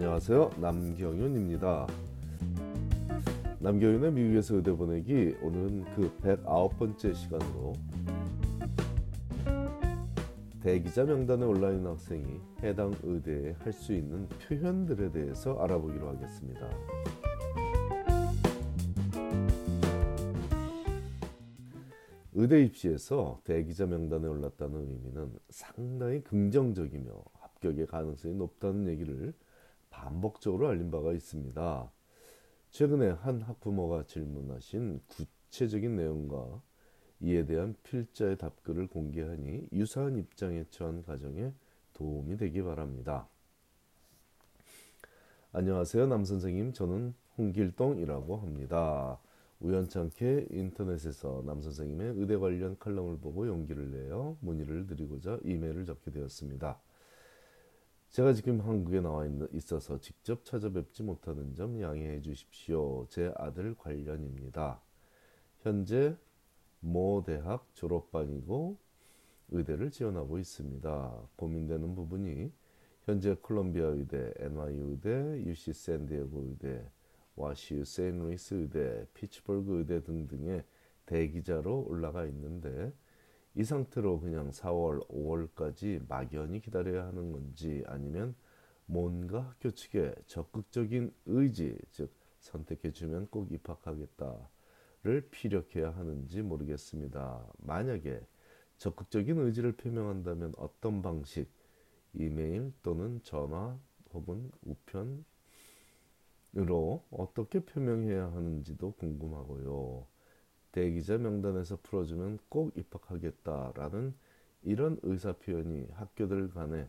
안녕하세요. 남경윤입니다. 남경윤의 미국에서 의대 보내기 오늘은 그 109번째 시간으로 대기자 명단에 올라 있는 학생이 해당 의대에 할 수 있는 표현들에 대해서 알아보기로 하겠습니다. 의대 입시에서 대기자 명단에 올랐다는 의미는 상당히 긍정적이며 합격의 가능성이 높다는 얘기를 반복적으로 알린 바가 있습니다. 최근에 한 학부모가 질문하신 구체적인 내용과 이에 대한 필자의 답글을 공개하니 유사한 입장에 처한 가정에 도움이 되기 바랍니다. 안녕하세요. 남선생님. 저는 홍길동이라고 합니다. 우연찮게 인터넷에서 남선생님의 의대 관련 칼럼을 보고 용기를 내어 문의를 드리고자 이메일을 접게 되었습니다. 제가 지금 한국에 나와 있어서 직접 찾아뵙지 못하는 점 양해해 주십시오. 제 아들 관련입니다. 현재 모 대학 졸업반이고 의대를 지원하고 있습니다. 고민되는 부분이 현재 콜롬비아 의대, NYU 의대, UC 샌디에고 의대, 와시유 세인루이스 의대, 피츠버그 의대 등등의 대기자로 올라가 있는데 이 상태로 그냥 4월, 5월까지 막연히 기다려야 하는 건지 아니면 뭔가 학교 측에 적극적인 의지, 즉 선택해 주면 꼭 입학하겠다를 피력해야 하는지 모르겠습니다. 만약에 적극적인 의지를 표명한다면 어떤 방식, 이메일 또는 전화 혹은 우편으로 어떻게 표명해야 하는지도 궁금하고요. 대기자 명단에서 풀어주면 꼭 입학하겠다라는 이런 의사 표현이 학교들 간에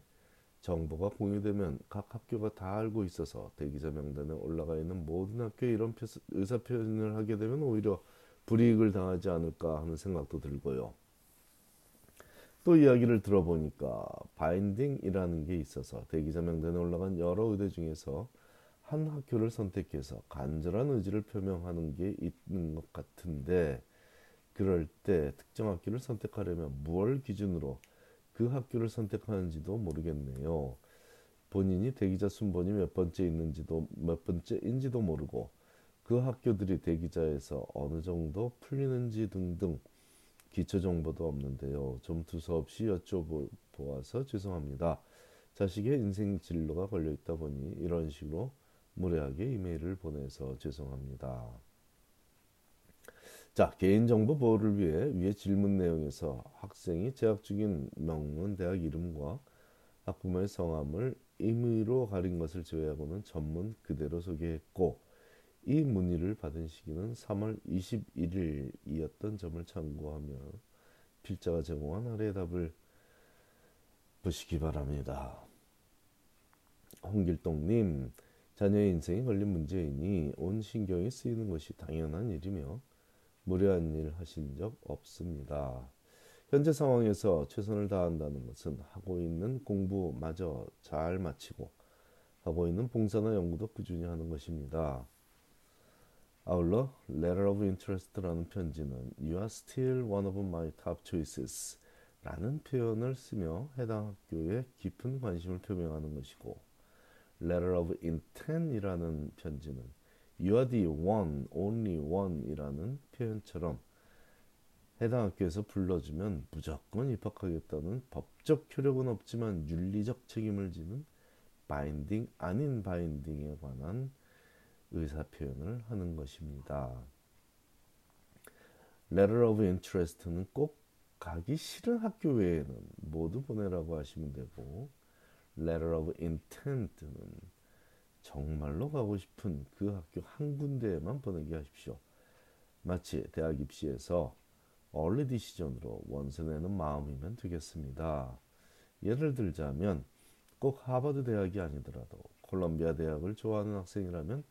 정보가 공유되면 각 학교가 다 알고 있어서 대기자 명단에 올라가 있는 모든 학교에 이런 의사 표현을 하게 되면 오히려 불이익을 당하지 않을까 하는 생각도 들고요. 또 이야기를 들어보니까 바인딩이라는 게 있어서 대기자 명단에 올라간 여러 의대 중에서 한 학교를 선택해서 간절한 의지를 표명하는 게 있는 것 같은데 그럴 때 특정 학교를 선택하려면 무엇 기준으로 그 학교를 선택하는지도 모르겠네요. 본인이 대기자 순번이 몇 번째 있는지도 몇 번째인지도 모르고 그 학교들이 대기자에서 어느 정도 풀리는지 등등 기초 정보도 없는데요. 좀 두서없이 여쭤보아서 죄송합니다. 자식의 인생 진로가 걸려 있다 보니 이런 식으로 무례하게 이메일을 보내서 죄송합니다. 자, 개인정보 보호를 위해 위의 질문 내용에서 학생이 재학 중인 명문 대학 이름과 학부모의 성함을 임의로 가린 것을 제외하고는 전문 그대로 소개했고 이 문의를 받은 시기는 3월 21일이었던 점을 참고하며 필자가 제공한 아래의 답을 보시기 바랍니다. 홍길동님, 자녀의 인생에 걸린 문제이니 온 신경이 쓰이는 것이 당연한 일이며 무례한 일 하신 적 없습니다. 현재 상황에서 최선을 다한다는 것은 하고 있는 공부마저 잘 마치고 하고 있는 봉사나 연구도 꾸준히 하는 것입니다. 아울러 Letter of Interest라는 편지는 You are still one of my top choices 라는 표현을 쓰며 해당 학교에 깊은 관심을 표명하는 것이고 letter of intent이라는 편지는 you are the one, only one이라는 표현처럼 해당 학교에서 불러주면 무조건 입학하겠다는 법적 효력은 없지만 윤리적 책임을 지는 바인딩 아닌 바인딩에 관한 의사 표현을 하는 것입니다. letter of interest는 꼭 가기 싫은 학교 외에는 모두 보내라고 하시면 되고 letter of intent는 정말로 가고 싶은 그 학교 한 군데에만 보내게 하십시오. 마치 대학 입시에서 early decision으로 원서 내는 마음이면 되겠습니다. 예를 들자면 꼭 하버드 대학이 아니더라도 콜롬비아 대학을 좋아하는 학생이라면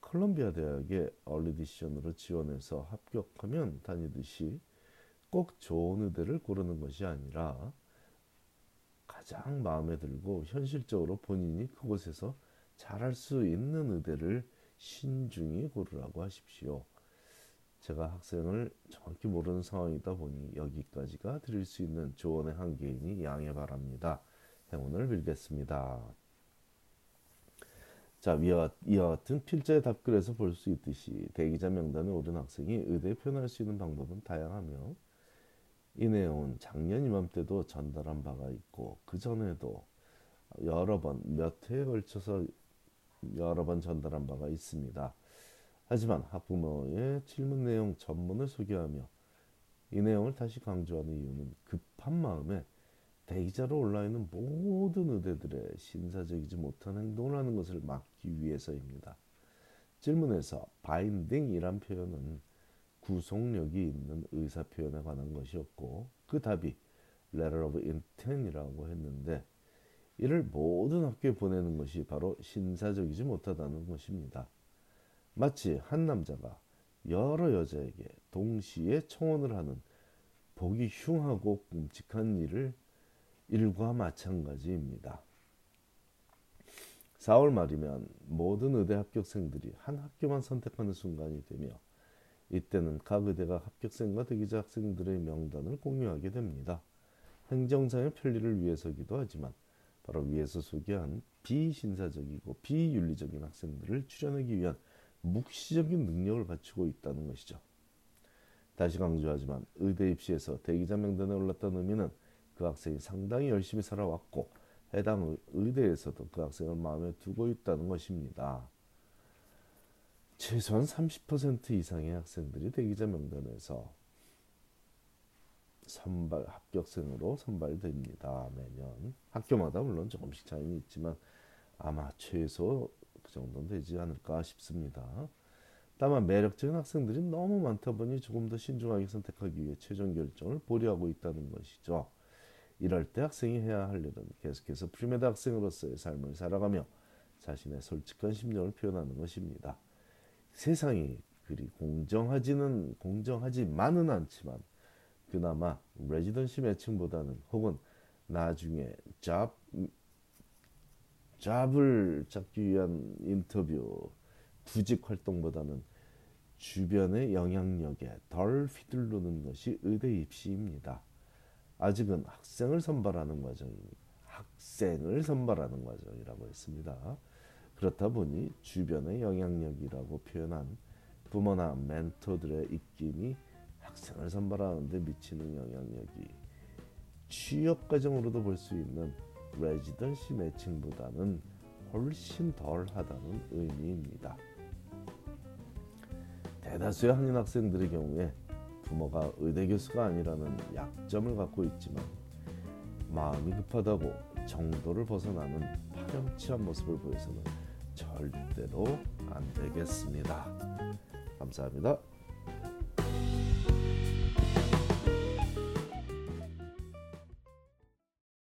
콜롬비아 대학에 early decision으로 지원해서 합격하면 다니듯이 꼭 좋은 의대를 고르는 것이 아니라 가장 마음에 들고 현실적으로 본인이 그곳에서 잘할 수 있는 의대를 신중히 고르라고 하십시오. 제가 학생을 정확히 모르는 상황이다 보니 여기까지가 드릴 수 있는 조언의 한계이니 양해 바랍니다. 행운을 빌겠습니다. 자 위와, 이와 같은 필자의 답글에서 볼 수 있듯이 대기자 명단에 오른 학생이 의대에 표현할 수 있는 방법은 다양하며 이 내용은 작년 이맘때도 전달한 바가 있고 그 전에도 여러 번 몇 회에 걸쳐서 여러 번 전달한 바가 있습니다. 하지만 학부모의 질문 내용 전문을 소개하며 이 내용을 다시 강조하는 이유는 급한 마음에 대기자로 올라있는 모든 의대들의 신사적이지 못한 행동을 하는 것을 막기 위해서입니다. 질문에서 바인딩이란 표현은 구속력이 있는 의사 표현에 관한 것이었고 그 답이 letter of intent이라고 했는데 이를 모든 학교에 보내는 것이 바로 신사적이지 못하다는 것입니다. 마치 한 남자가 여러 여자에게 동시에 청혼을 하는 보기 흉하고 끔찍한 일을 일과 마찬가지입니다. 4월 말이면 모든 의대 합격생들이 한 학교만 선택하는 순간이 되며 이때는 각 의대가 합격생과 대기자 학생들의 명단을 공유하게 됩니다. 행정상의 편리를 위해서기도 하지만 바로 위에서 소개한 비신사적이고 비윤리적인 학생들을 출연하기 위한 묵시적인 능력을 갖추고 있다는 것이죠. 다시 강조하지만 의대 입시에서 대기자 명단에 올랐다는 의미는 그 학생이 상당히 열심히 살아왔고 해당 의대에서도 그 학생을 마음에 두고 있다는 것입니다. 최소한 30% 이상의 학생들이 대기자 명단에서 선발 합격생으로 선발됩니다. 매년 학교마다 물론 조금씩 차이는 있지만 아마 최소 그 정도는 되지 않을까 싶습니다. 다만 매력적인 학생들이 너무 많다 보니 조금 더 신중하게 선택하기 위해 최종 결정을 보류하고 있다는 것이죠. 이럴 때 학생이 해야 할 일은 계속해서 premed 학생으로서의 삶을 살아가며 자신의 솔직한 심정을 표현하는 것입니다. 세상이 그리 공정하지는 공정하지만은 않지만 그나마 residency matching보다는 혹은 나중에 잡 잡을 잡기 위한 인터뷰 구직 활동보다는 주변의 영향력에 덜 휘둘르는 것이 의대 입시입니다. 아직은 학생을 선발하는 과정입니다. 학생을 선발하는 과정이라고 했습니다. 그렇다 보니 주변의 영향력이라고 표현한 부모나 멘토들의 입김이 학생을 선발하는데 미치는 영향력이 취업 과정으로도 볼 수 있는 레지던시 매칭보다는 훨씬 덜하다는 의미입니다. 대다수의 한인 학생들의 경우에 부모가 의대 교수가 아니라는 약점을 갖고 있지만 마음이 급하다고 정도를 벗어나는 파렴치한 모습을 보여서는 절대로 안 되겠습니다. 감사합니다.